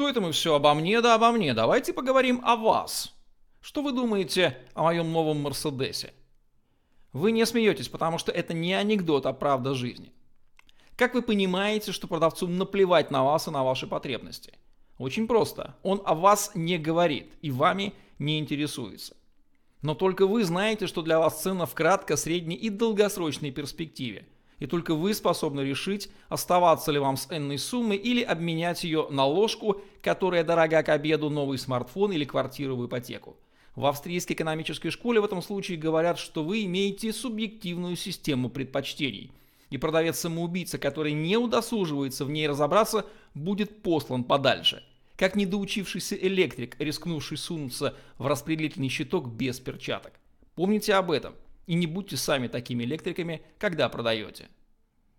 Что это мы все обо мне, да обо мне? Давайте поговорим о вас. Что вы думаете о моем новом Мерседесе? Вы не смеетесь, потому что это не анекдот, а правда жизни. Как вы понимаете, что продавцу наплевать на вас и на ваши потребности? Очень просто. Он о вас не говорит и вами не интересуется. Но только вы знаете, что для вас ценно в кратко, средней и долгосрочной перспективе. И только вы способны решить, оставаться ли вам с энной суммой или обменять ее на ложку, которая дорога к обеду, новый смартфон или квартиру в ипотеку. В австрийской экономической школе в этом случае говорят, что вы имеете субъективную систему предпочтений. И продавец-самоубийца, который не удосуживается в ней разобраться, будет послан подальше как недоучившийся электрик, рискнувший сунуться в распределительный щиток без перчаток. Помните об этом и не будьте сами такими электриками, когда продаете.